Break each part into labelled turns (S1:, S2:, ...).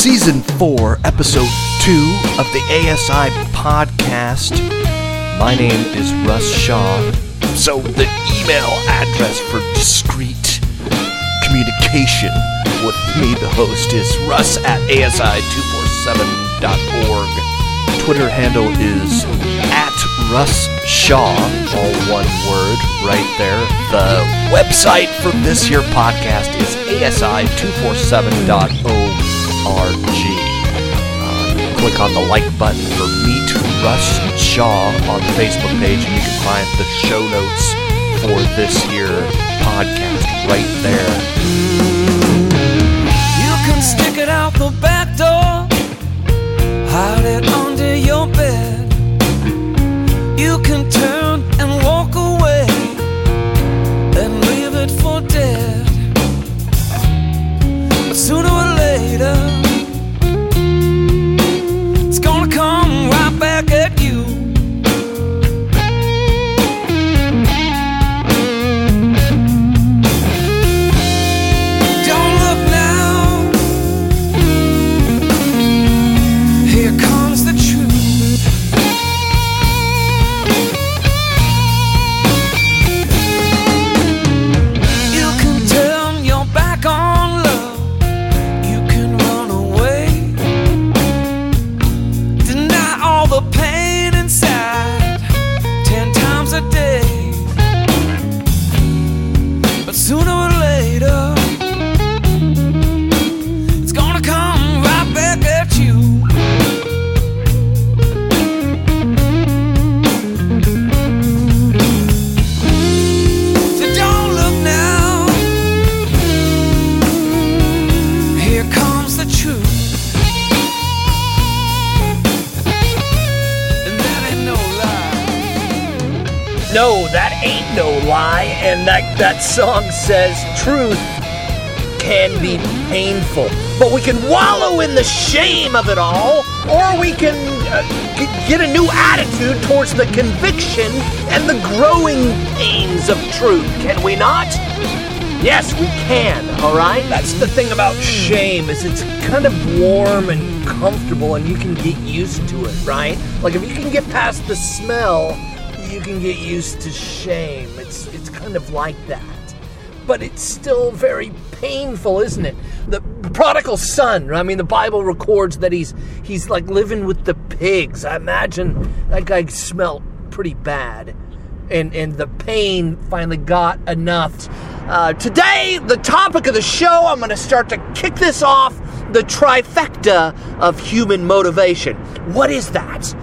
S1: Season 4, Episode 2 of the ASI podcast. My name is Russ Shaw. So, the email address for discreet communication with me, the host, is russ at asi247.org. Twitter handle is at Russ Shaw, all one word right there. The website for this here podcast is asi247.org. Uh, click on the like button for Meet Russ Shaw on the Facebook page, and you can find the show notes for this year podcast right there.
S2: You can stick it out the back door, hide it under your bed. You can turn truth can
S1: be painful. But we can wallow in the shame of it all, or we can uh, get a new attitude towards the conviction and the growing pains of truth, can we not? Yes, we can, all right? That's the thing about shame is it's kind of warm and comfortable and you can get used to it, right? Like if you can get past the smell, you can get used to shame. It's it's kind of like that. But it's still very painful, isn't it? The prodigal son, I mean the Bible records that he's he's like living with the pigs. I imagine that guy smelled pretty bad and and the pain finally got enough. Uh, today, the topic of the show, I'm going to start to kick this off the trifecta of human motivation. What is that?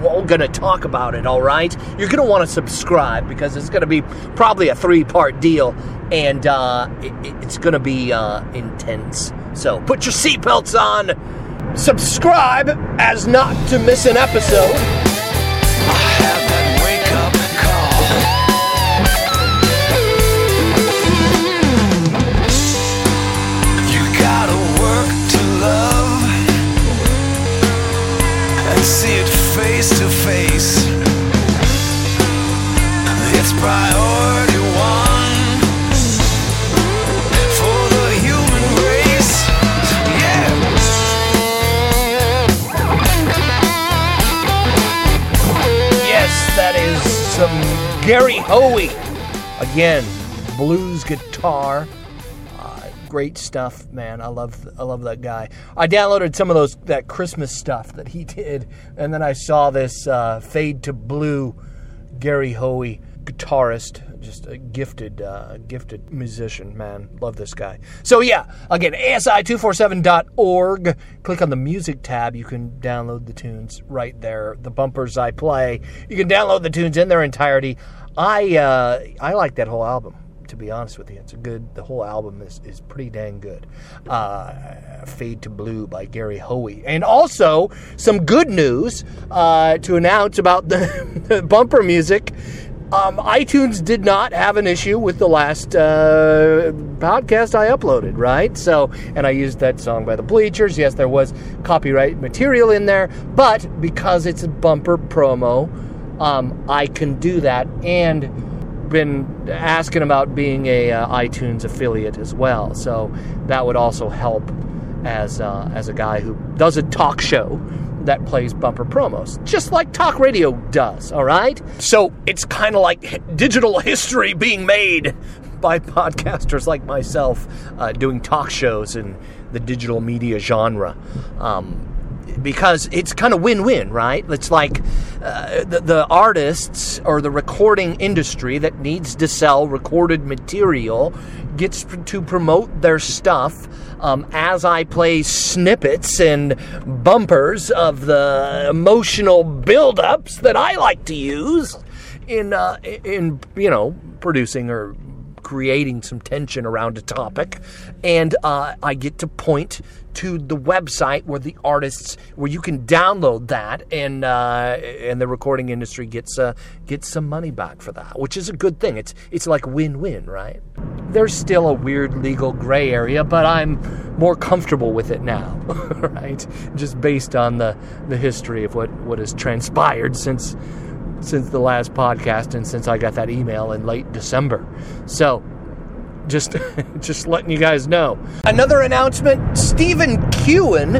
S1: We're going to talk about it, all right? You're going to want to subscribe because it's going to be probably a three part deal and uh, it, it's going to be uh, intense. So put your seatbelts on, subscribe as not to miss an episode. Gary Hoey. Again, blues guitar. Uh, great stuff, man. I love I love that guy. I downloaded some of those that Christmas stuff that he did, and then I saw this uh, fade to blue Gary Hoey guitarist. Just a gifted, uh, gifted musician, man. Love this guy. So yeah, again, asi247.org. Click on the music tab. You can download the tunes right there. The bumpers I play, you can download the tunes in their entirety. I uh, I like that whole album. To be honest with you, it's a good. The whole album is, is pretty dang good. Uh, Fade to Blue by Gary Hoey, and also some good news uh, to announce about the, the bumper music. Um, iTunes did not have an issue with the last uh, podcast I uploaded, right? So, and I used that song by the Bleachers. Yes, there was copyright material in there, but because it's a bumper promo, um, I can do that and been asking about being a uh, iTunes affiliate as well. So that would also help as uh, as a guy who does a talk show that plays bumper promos, just like talk radio does. All right, so it's kind of like digital history being made by podcasters like myself uh, doing talk shows in the digital media genre. Um, because it's kind of win-win, right? It's like uh, the, the artists or the recording industry that needs to sell recorded material gets to promote their stuff um, as I play snippets and bumpers of the emotional build-ups that I like to use in uh, in you know producing or creating some tension around a topic, and uh, I get to point to the website where the artists where you can download that and uh, and the recording industry gets uh, gets some money back for that, which is a good thing. It's it's like win-win, right? There's still a weird legal gray area, but I'm more comfortable with it now, right? Just based on the the history of what what has transpired since since the last podcast and since I got that email in late December. So, just just letting you guys know. Another announcement: Stephen Kewen,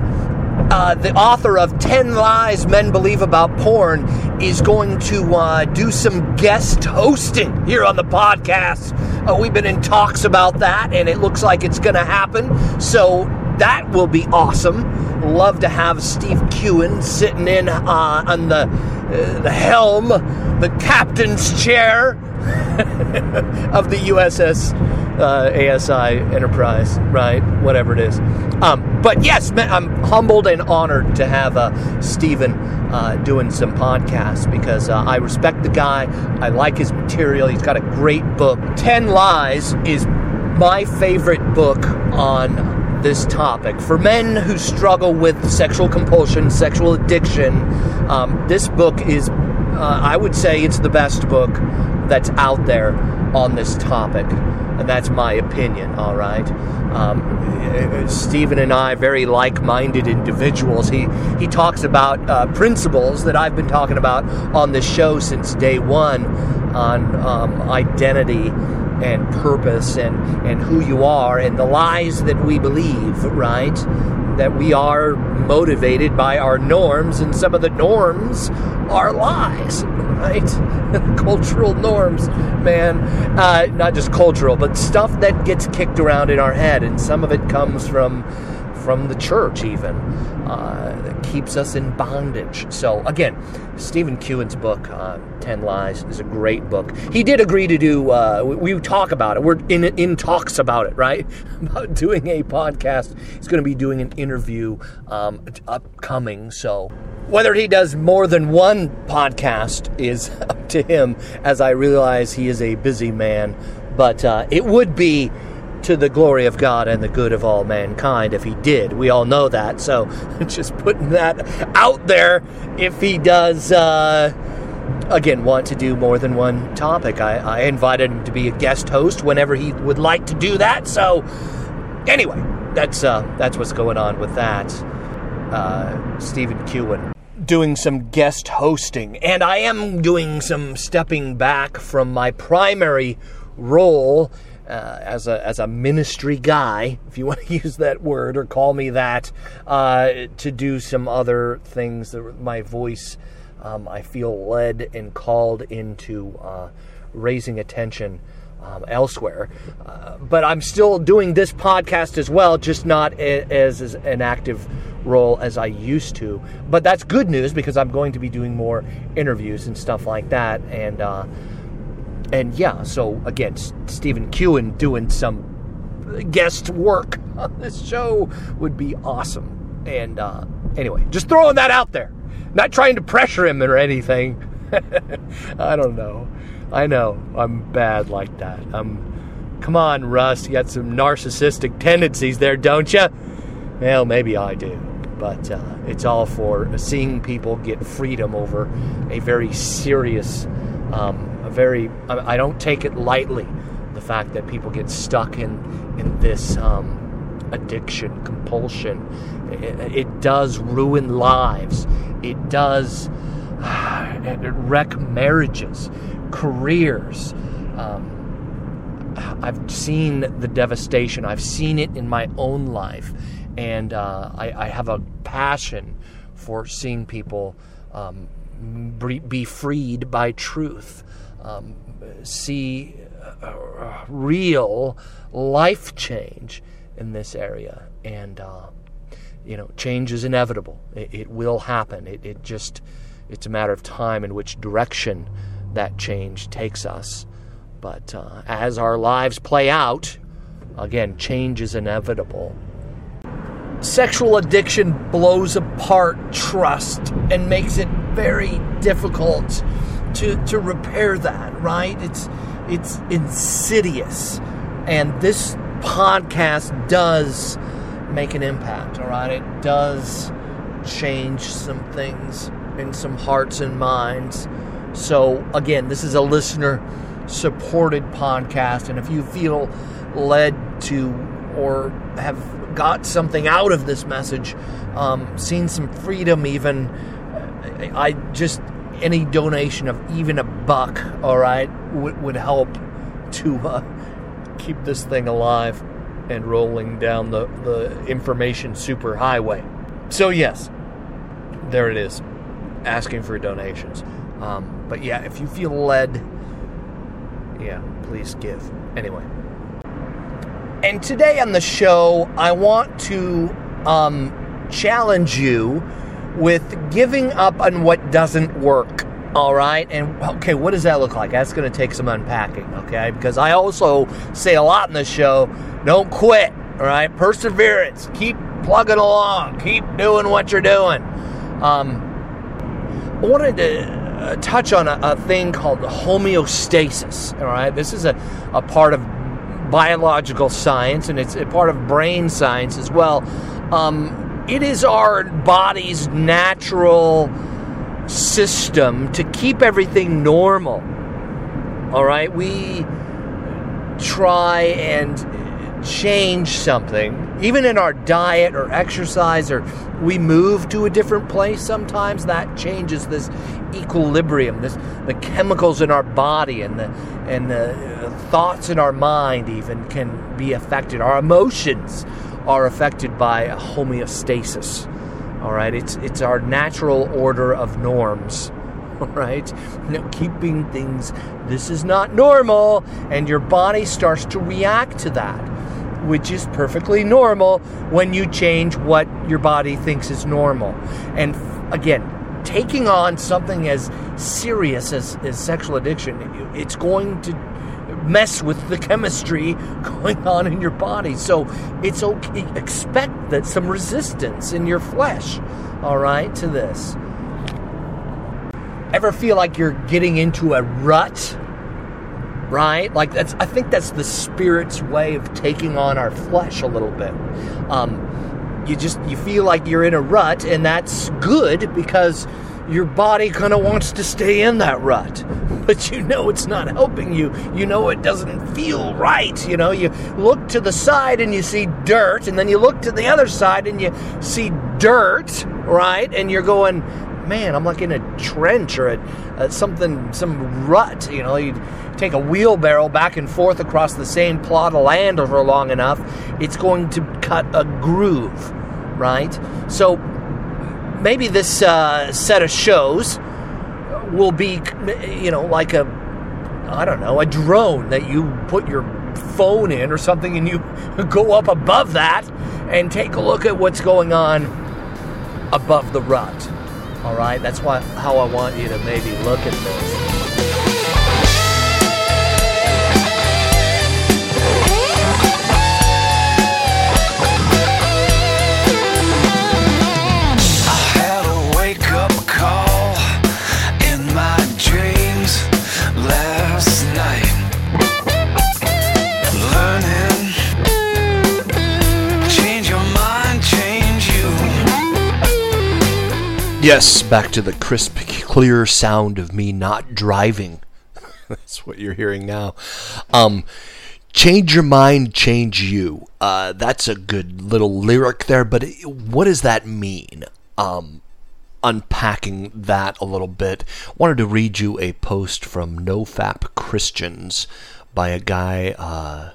S1: uh, the author of Ten Lies Men Believe About Porn, is going to uh, do some guest hosting here on the podcast. Uh, we've been in talks about that, and it looks like it's going to happen. So that will be awesome. Love to have Steve Kewen sitting in uh, on the uh, the helm, the captain's chair of the USS uh, ASI Enterprise, right? Whatever it is. Um, but yes, I'm humbled and honored to have uh, Stephen uh, doing some podcasts because uh, I respect the guy. I like his material. He's got a great book. Ten Lies is my favorite book on this topic. For men who struggle with sexual compulsion, sexual addiction, um, this book is, uh, I would say, it's the best book that's out there on this topic. And that's my opinion, all right? Um, Stephen and I, very like minded individuals. He, he talks about uh, principles that I've been talking about on this show since day one on um, identity and purpose and, and who you are and the lies that we believe, right? That we are motivated by our norms, and some of the norms are lies, right? cultural norms, man. Uh, not just cultural, but stuff that gets kicked around in our head, and some of it comes from from the church, even, uh, that keeps us in bondage. So, again, Stephen Kewen's book, uh, 10 Lies, is a great book. He did agree to do, uh, we, we, talk about it. We're in, in talks about it, right? about doing a podcast. He's going to be doing an interview um, upcoming. So, whether he does more than one podcast is up to him, as I realize he is a busy man. But uh, it would be to the glory of God and the good of all mankind if he did. We all know that. So just putting that out there if he does, uh, again, want to do more than one topic. I, I invited him to be a guest host whenever he would like to do that. So anyway, that's, uh, that's what's going on with that. Uh, Stephen Kewen doing some guest hosting, and I am doing some stepping back from my primary role uh, as a as a ministry guy, if you want to use that word or call me that, uh, to do some other things that my voice um, I feel led and called into uh, raising attention. Um, elsewhere, uh, but I'm still doing this podcast as well, just not a, as, as an active role as I used to. But that's good news because I'm going to be doing more interviews and stuff like that, and uh, and yeah, so again, Stephen Kewen doing some guest work on this show would be awesome. And uh, anyway, just throwing that out there. Not trying to pressure him or anything. I don't know. I know I'm bad like that. I'm. Come on, Russ. You got some narcissistic tendencies there, don't you? Well, maybe I do. But uh, it's all for seeing people get freedom over a very serious um, very I don't take it lightly the fact that people get stuck in in this um, addiction compulsion. It, it, does ruin lives. It does it wreck marriages careers. Um, I've seen the devastation. I've seen it in my own life. And uh, I, I, have a passion for seeing people um, be freed by truth, um, see uh, real life change in this area, and uh, you know, change is inevitable. It, it will happen. It, it just it's a matter of time in which direction that change takes us. But uh, as our lives play out, again, change is inevitable. Sexual addiction blows apart trust and makes it very difficult to, to repair that, right? It's, it's insidious. And this podcast does make an impact, all right? It does change some things in some hearts and minds. So, again, this is a listener supported podcast. And if you feel led to or have got something out of this message, um, seen some freedom, even, I just, any donation of even a buck, all right, would, would help to uh, keep this thing alive and rolling down the, the information superhighway. So, yes, there it is, asking for donations. Um, but yeah, if you feel led yeah, please give. Anyway. And today on the show, I want to um, challenge you with giving up on what doesn't work. All right. And okay, what does that look like? That's going to take some unpacking. Okay. Because I also say a lot in the show don't quit. All right. Perseverance. Keep plugging along. Keep doing what you're doing. Um, I wanted to uh, touch on a, a, thing called homeostasis. All right, this is a, a part of biological science and it's a part of brain science as well. Um, it is our body's natural system to keep everything normal. All right, we try and change something, even in our diet or exercise, or we move to a different place sometimes, that changes this equilibrium, this the chemicals in our body and the and the uh, thoughts in our mind even can be affected. Our emotions are affected by homeostasis. All right, it's it's our natural order of norms. All right, know, keeping things. This is not normal, and your body starts to react to that which is perfectly normal when you change what your body thinks is normal. And again, taking on something as serious as, as sexual addiction, it's going to mess with the chemistry going on in your body. So it's okay. Expect that some resistance in your flesh, all right, to this. Ever feel like you're getting into a rut? right? Like that's I think that's the spirit's way of taking on our flesh a little bit. Um, you just you feel like you're in a rut, and that's good because your body kind of wants to stay in that rut, but you know it's not helping you. You know it doesn't feel right. You know you look to the side and you see dirt, and then you look to the other side and you see dirt, right? And you're going, man, I'm like in a trench or a, a something, some rut. You know, you take a wheelbarrow back and forth across the same plot of land over long enough, it's going to cut a groove, right? So maybe this uh, set of shows will be, you know, like a, I don't know, a drone that you put your phone in or something and you go up above that and take a look at what's going on above the rut. All right, that's why how I want you to maybe look at this. Yes, back to the crisp, clear sound of me not driving. That's what you're hearing now. Um, change your mind, change you. Uh, that's a good little lyric there, but what does that mean? Um, unpacking that a little bit, wanted to read you a post from NoFap Christians by a guy. Uh,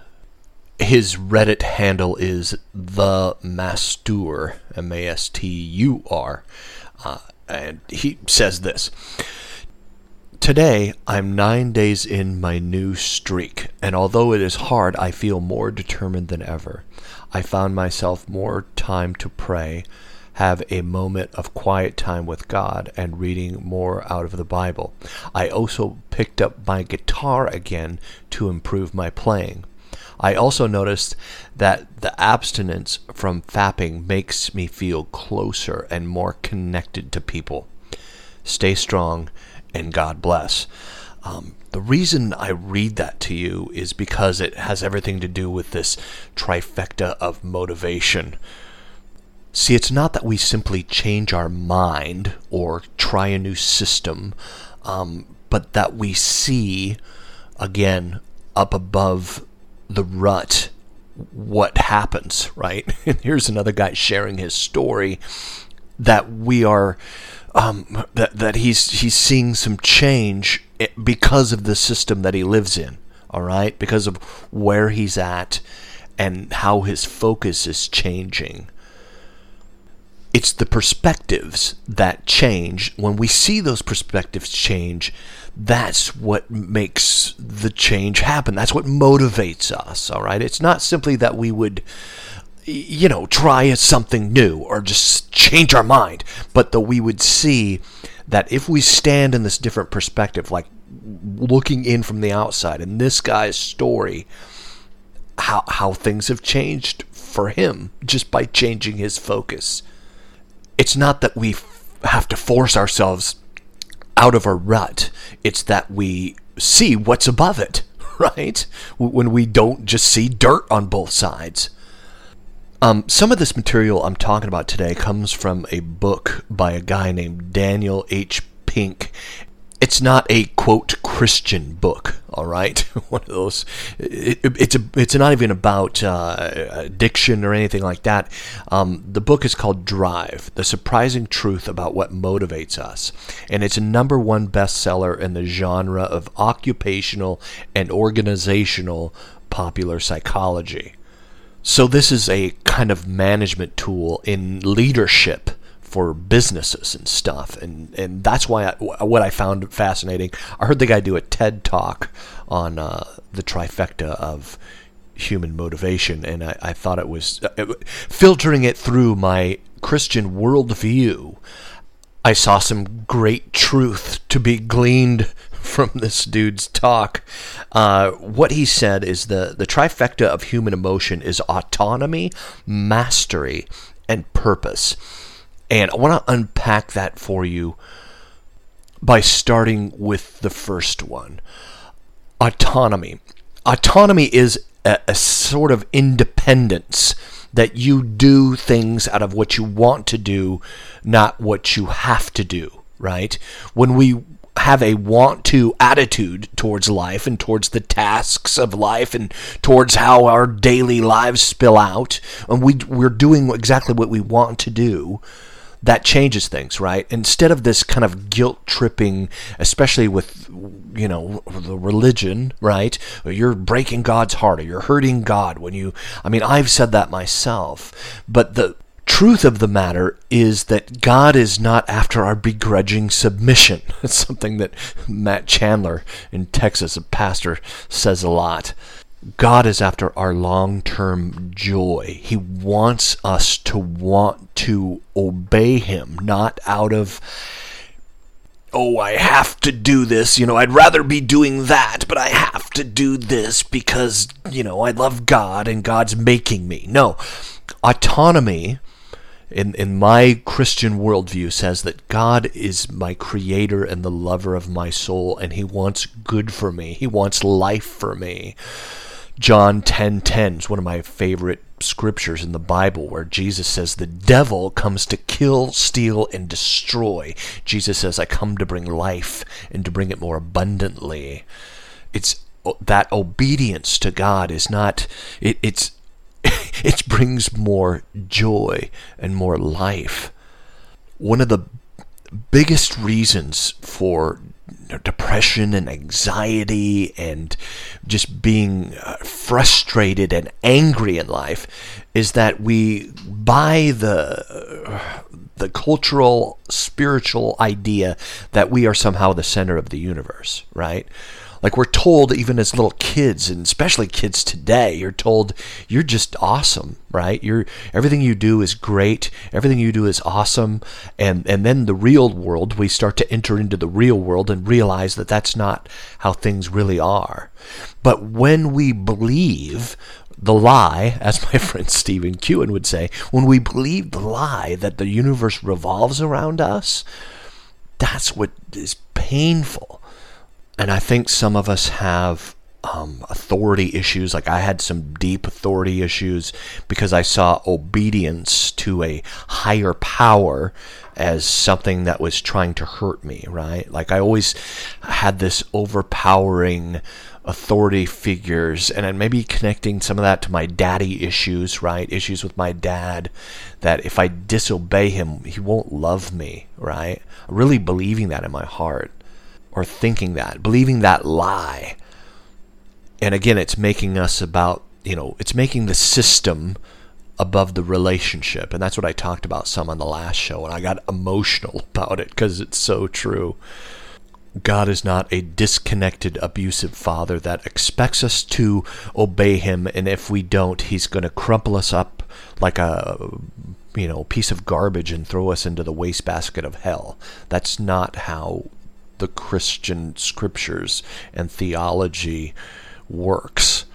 S1: his Reddit handle is the Mastur, M A S T U R. Uh, and he says this Today, I'm nine days in my new streak, and although it is hard, I feel more determined than ever. I found myself more time to pray, have a moment of quiet time with God, and reading more out of the Bible. I also picked up my guitar again to improve my playing. I also noticed that the abstinence from fapping makes me feel closer and more connected to people. Stay strong and God bless. Um, the reason I read that to you is because it has everything to do with this trifecta of motivation. See, it's not that we simply change our mind or try a new system, um, but that we see, again, up above the rut, what happens, right? And here's another guy sharing his story that we are um, that that he's he's seeing some change because of the system that he lives in. All right, because of where he's at and how his focus is changing. It's the perspectives that change. When we see those perspectives change, that's what makes the change happen. That's what motivates us. All right, it's not simply that we would you know, try something new or just change our mind, but that we would see that if we stand in this different perspective, like looking in from the outside, and this guy's story, how how things have changed for him just by changing his focus. It's not that we have to force ourselves out of a rut. It's that we see what's above it, right? When we don't just see dirt on both sides. Um, some of this material I'm talking about today comes from a book by a guy named Daniel H. Pink. It's not a quote Christian book, all right. One of those. It, it, it's a. It's not even about uh, addiction or anything like that. Um, the book is called Drive: The Surprising Truth About What Motivates Us, and it's a number one bestseller in the genre of occupational and organizational popular psychology. So, this is a kind of management tool in leadership for businesses and stuff. And, and that's why I, what I found fascinating. I heard the guy do a TED talk on uh, the trifecta of human motivation, and I, I thought it was filtering it through my Christian worldview. I saw some great truth to be gleaned from this dude's talk. Uh, what he said is the, the trifecta of human emotion is autonomy, mastery, and purpose. And I want to unpack that for you by starting with the first one autonomy. Autonomy is a, a sort of independence that you do things out of what you want to do, not what you have to do, right? When we have a want to attitude towards life and towards the tasks of life and towards how our daily lives spill out and we we're doing exactly what we want to do that changes things right instead of this kind of guilt tripping especially with you know the religion right you're breaking god's heart or you're hurting god when you i mean i've said that myself but the truth of the matter is that God is not after our begrudging submission. It's something that Matt Chandler in Texas, a pastor, says a lot. God is after our long term joy. He wants us to want to obey Him, not out of, oh, I have to do this. You know, I'd rather be doing that, but I have to do this because, you know, I love God and God's making me. No. Autonomy in, in my Christian worldview says that God is my creator and the lover of my soul, and He wants good for me. He wants life for me. John 10:10 10, is one of my favorite scriptures in the Bible where Jesus says the devil comes to kill, steal and destroy. Jesus says I come to bring life and to bring it more abundantly. It's that obedience to God is not it, it's it brings more joy and more life. One of the biggest reasons for depression and anxiety and just being uh, frustrated and angry in life is that we buy the the cultural spiritual idea that we are somehow the center of the universe, right? Like we're told, even as little kids, and especially kids today, you're told you're just awesome, right? You're everything you do is great. Everything you do is awesome, and and then the real world, we start to enter into the real world and realize that that's not how things really are. But when we believe the lie, as my friend Stephen Kewen would say, when we believe the lie that the universe revolves around us, that's what is painful and I think some of us have um, authority issues. Like I had some deep authority issues because I saw obedience to a higher power as something that was trying to hurt me, right? Like I always had this overpowering authority figures and maybe connecting some of that to my daddy issues, right? Issues with my dad that if I disobey him, he won't love me, right? Really believing that in my heart or thinking that, believing that lie. And again, it's making us about, you know, it's making the system above the relationship. And that's what I talked about some on the last show. And I got emotional about it because it's so true. God is not a disconnected, abusive father that expects us to obey him. And if we don't, he's going to crumple us up like a you know piece of garbage and throw us into the wastebasket of hell. That's not how the Christian scriptures and theology works.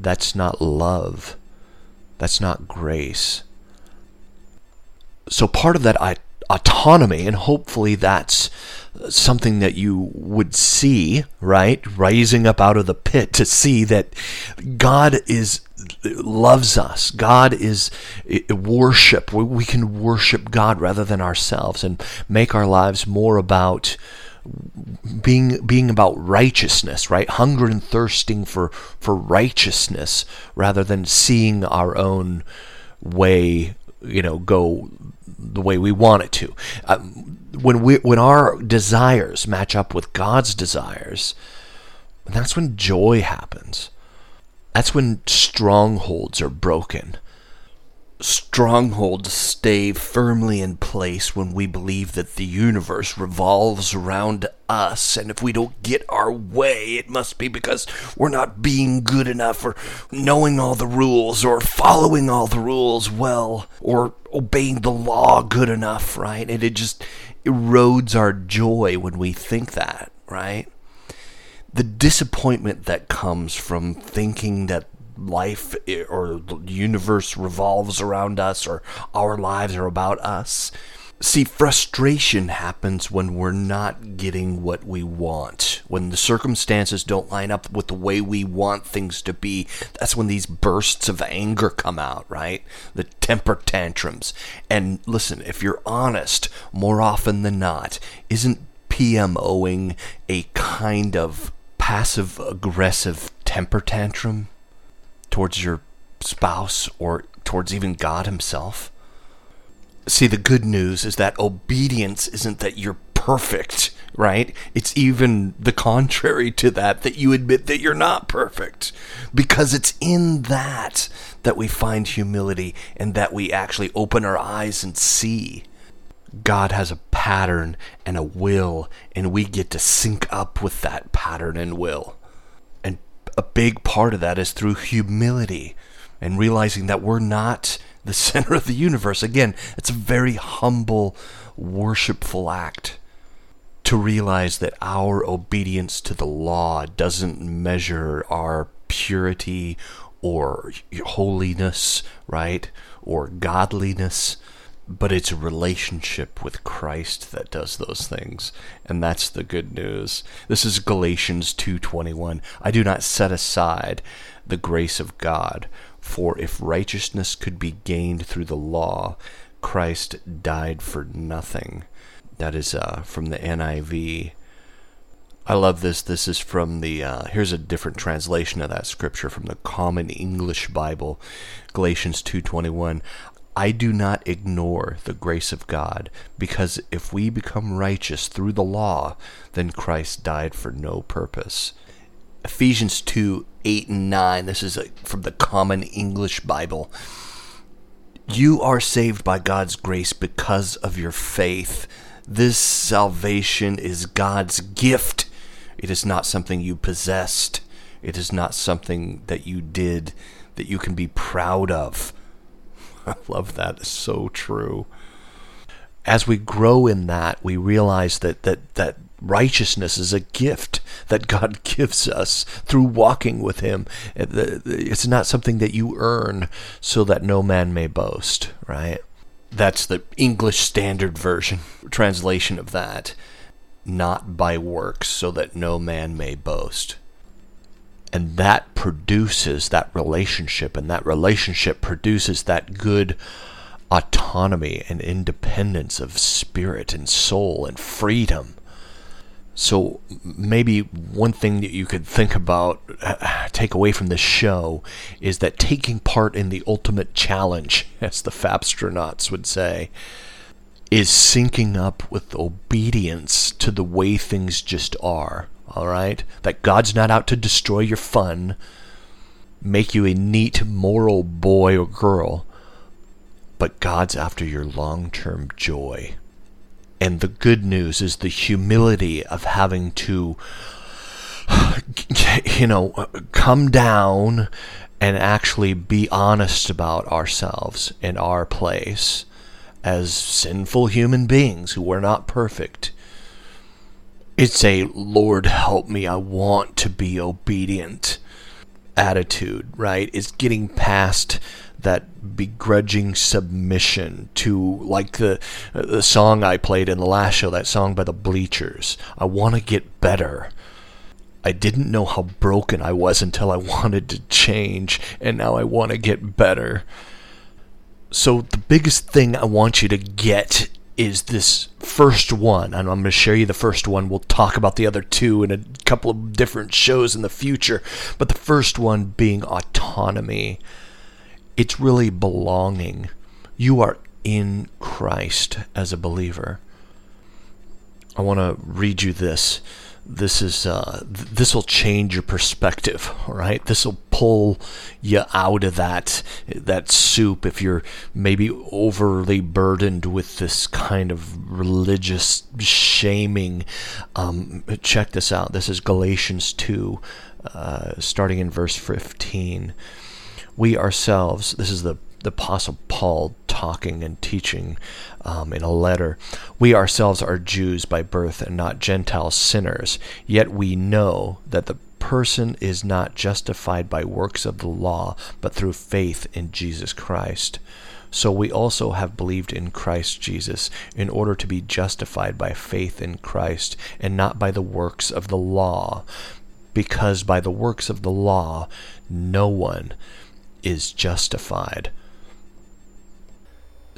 S1: That's not love. That's not grace. So part of that autonomy, and hopefully that's something that you would see, right? Rising up out of the pit to see that God is loves us. God is worship. We can worship God rather than ourselves and make our lives more about being being about righteousness, right? Hunger and thirsting for for righteousness rather than seeing our own way, you know, go the way we want it to. Um, when we when our desires match up with God's desires, that's when joy happens. That's when strongholds are broken strongholds stay firmly in place when we believe that the universe revolves around us. And if we don't get our way, it must be because we're not being good enough, or knowing all the rules, or following all the rules well, or obeying the law good enough, right? And it just erodes our joy when we think that, right? The disappointment that comes from thinking that life eh, or the universe revolves around us or our lives are about us. See, frustration happens when we're not getting what we want. When the circumstances don't line up with the way we want things to be, that's when these bursts of anger come out, right? The temper tantrums. And listen, if you're honest, more often than not, isn't PMOing a kind of passive aggressive temper tantrum? Towards your spouse or towards even God Himself. See, the good news is that obedience isn't that you're perfect, right? It's even the contrary to that, that you admit that you're not perfect. Because it's in that that we find humility and that we actually open our eyes and see. God has a pattern and a will, and we get to sync up with that pattern and will a big part of that is through humility and realizing that we're not the center of the universe. Again, it's a very humble, worshipful act to realize that our obedience to the law doesn't measure our purity or holiness, right? Or godliness but it's a relationship with Christ that does those things and that's the good news this is Galatians 2:21 I do not set aside the grace of God for if righteousness could be gained through the law Christ died for nothing that is uh, from the NIV I love this. This is from the, uh, here's a different translation of that scripture from the Common English Bible, Galatians 2.21. I do not ignore the grace of God, because if we become righteous through the law, then Christ died for no purpose. Ephesians 2 8 and 9. This is a, from the Common English Bible. You are saved by God's grace because of your faith. This salvation is God's gift. It is not something you possessed. It is not something that you did that you can be proud of. I love that. It's so true. As we grow in that, we realize that that that righteousness is a gift that God gives us through walking with Him. It's not something that you earn so that no man may boast, right? That's the English Standard Version translation of that. Not by works, so that no man may boast. And that produces that relationship, and that relationship produces that good autonomy and independence of spirit and soul and freedom so maybe one thing that you could think about, uh, take away from this show, is that taking part in the ultimate challenge, as the Fapstronauts would say, is syncing up with obedience to the way things just are. All right, that God's not out to destroy your fun, make you a neat moral boy or girl, but God's after your long-term joy. And the good news is the humility of having to, you know, come down and actually be honest about ourselves and our place as sinful human beings who are not perfect. It's a Lord help me, I want to be obedient attitude, right? It's getting past that begrudging submission to like the the song I played in the last show, that song by the Bleachers. I want to get better. I didn't know how broken I was until I wanted to change, and now I want to get better. So the biggest thing I want you to get is this first one, and I'm going to share you the first one. We'll talk about the other two in a couple of different shows in the future, but the first one being autonomy it's really belonging. You are in Christ as a believer. I want to read you this. This is uh, th- this will change your perspective, right? This will pull you out of that that soup if you're maybe overly burdened with this kind of religious shaming. Um, check this out. This is Galatians two, uh, starting in verse fifteen we ourselves, this is the, the Apostle Paul talking and teaching um, in a letter, we ourselves are Jews by birth and not Gentile sinners, yet we know that the person is not justified by works of the law, but through faith in Jesus Christ. So we also have believed in Christ Jesus in order to be justified by faith in Christ and not by the works of the law, because by the works of the law no one is justified.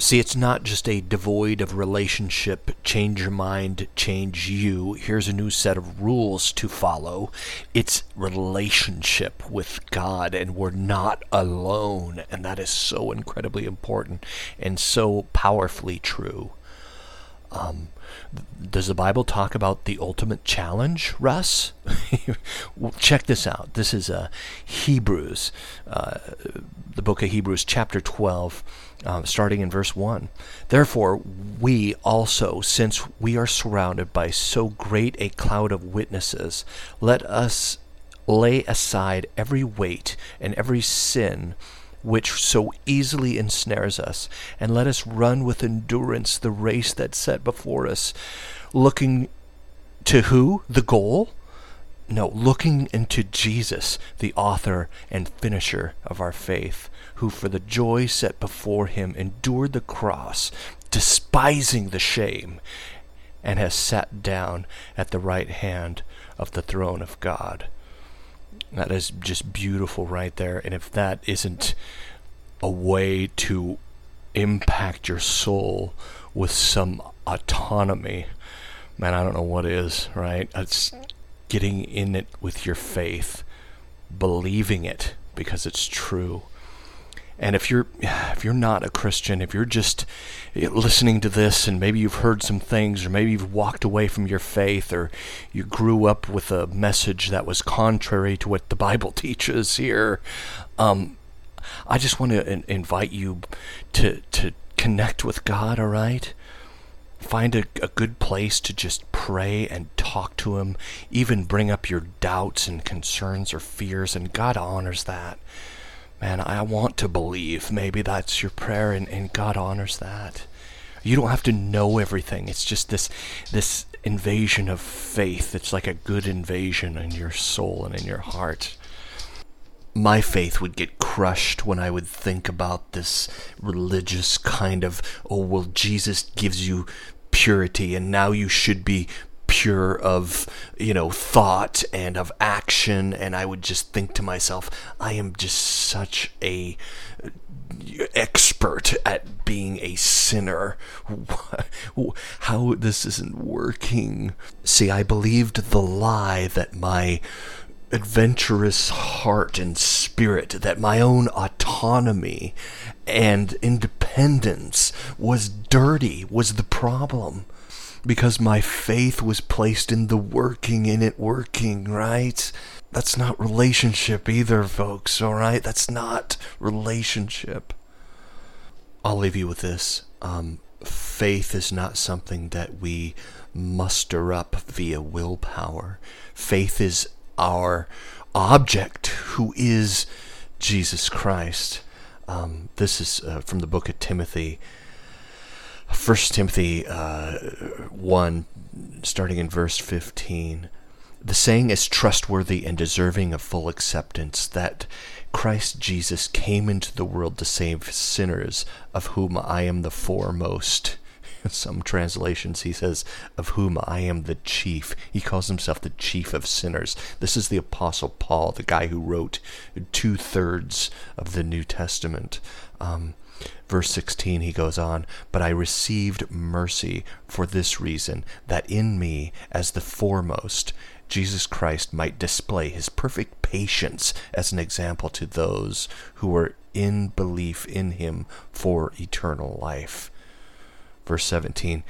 S1: See, it's not just a devoid of relationship, change your mind, change you. Here's a new set of rules to follow. It's relationship with God, and we're not alone. And that is so incredibly important and so powerfully true. Um, does the Bible talk about the ultimate challenge, Russ? Check this out. This is uh, Hebrews, uh, the book of Hebrews, chapter 12, uh, starting in verse 1. Therefore, we also, since we are surrounded by so great a cloud of witnesses, let us lay aside every weight and every sin which so easily ensnares us, and let us run with endurance the race that's set before us, looking to who? The goal? No, looking into Jesus, the author and finisher of our faith, who for the joy set before him endured the cross, despising the shame, and has sat down at the right hand of the throne of God. That is just beautiful right there. And if that isn't a way to impact your soul with some autonomy, man, I don't know what is, right? It's getting in it with your faith, believing it because it's true, And if you're if you're not a Christian, if you're just listening to this and maybe you've heard some things or maybe you've walked away from your faith or you grew up with a message that was contrary to what the Bible teaches here, um, I just want to in- invite you to to connect with God, all right? Find a, a good place to just pray and talk to Him, even bring up your doubts and concerns or fears, and God honors that man, I want to believe. Maybe that's your prayer, and, and God honors that. You don't have to know everything. It's just this this invasion of faith. It's like a good invasion in your soul and in your heart. My faith would get crushed when I would think about this religious kind of, oh, well, Jesus gives you purity, and now you should be pure of you know thought and of action and i would just think to myself i am just such a uh, expert at being a sinner. How this isn't working. See i believed the lie that my adventurous heart and spirit that my own autonomy and independence was dirty was the problem because my faith was placed in the working in it working, right? That's not relationship either, folks, alright? That's not relationship. I'll leave you with this. Um, faith is not something that we muster up via willpower. Faith is our object, who is Jesus Christ. Um, this is uh, from the book of Timothy. First Timothy uh, 1, starting in verse 15. The saying is trustworthy and deserving of full acceptance that Christ Jesus came into the world to save sinners, of whom I am the foremost. Some translations, he says, of whom I am the chief. He calls himself the chief of sinners. This is the Apostle Paul, the guy who wrote two thirds of the New Testament. Um, Verse 16, he goes on, But I received mercy for this reason, that in me, as the foremost, Jesus Christ might display his perfect patience as an example to those who are in belief in him for eternal life. Verse 17,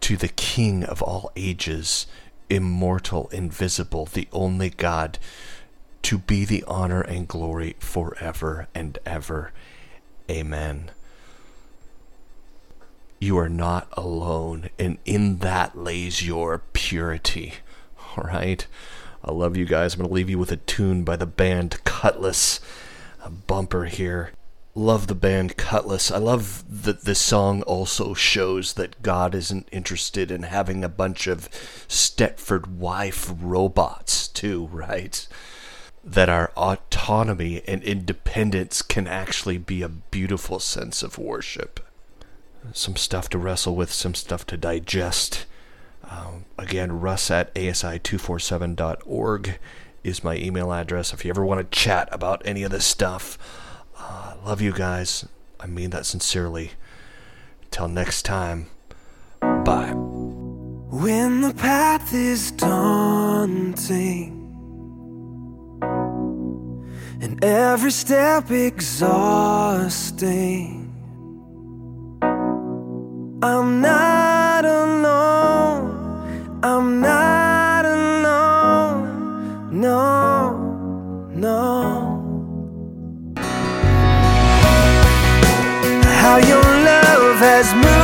S1: To the King of all ages, immortal, invisible, the only God, to be the honor and glory forever and ever. Amen. You are not alone, and in that lays your purity. All right? I love you guys. I'm going to leave you with a tune by the band Cutless. A bumper here. Love the band Cutless. I love that this song also shows that God isn't interested in having a bunch of Stepford wife robots, too, right? that our autonomy and independence can actually be a beautiful sense of worship. Some stuff to wrestle with, some stuff to digest. Um, again, russ at asi247.org is my email address if you ever want to chat about any of this stuff. Uh, love you guys. I mean that sincerely. Till next time, bye.
S2: When the path is daunting and every step exhausting. I'm not alone, I'm not alone, no, no. How your love has moved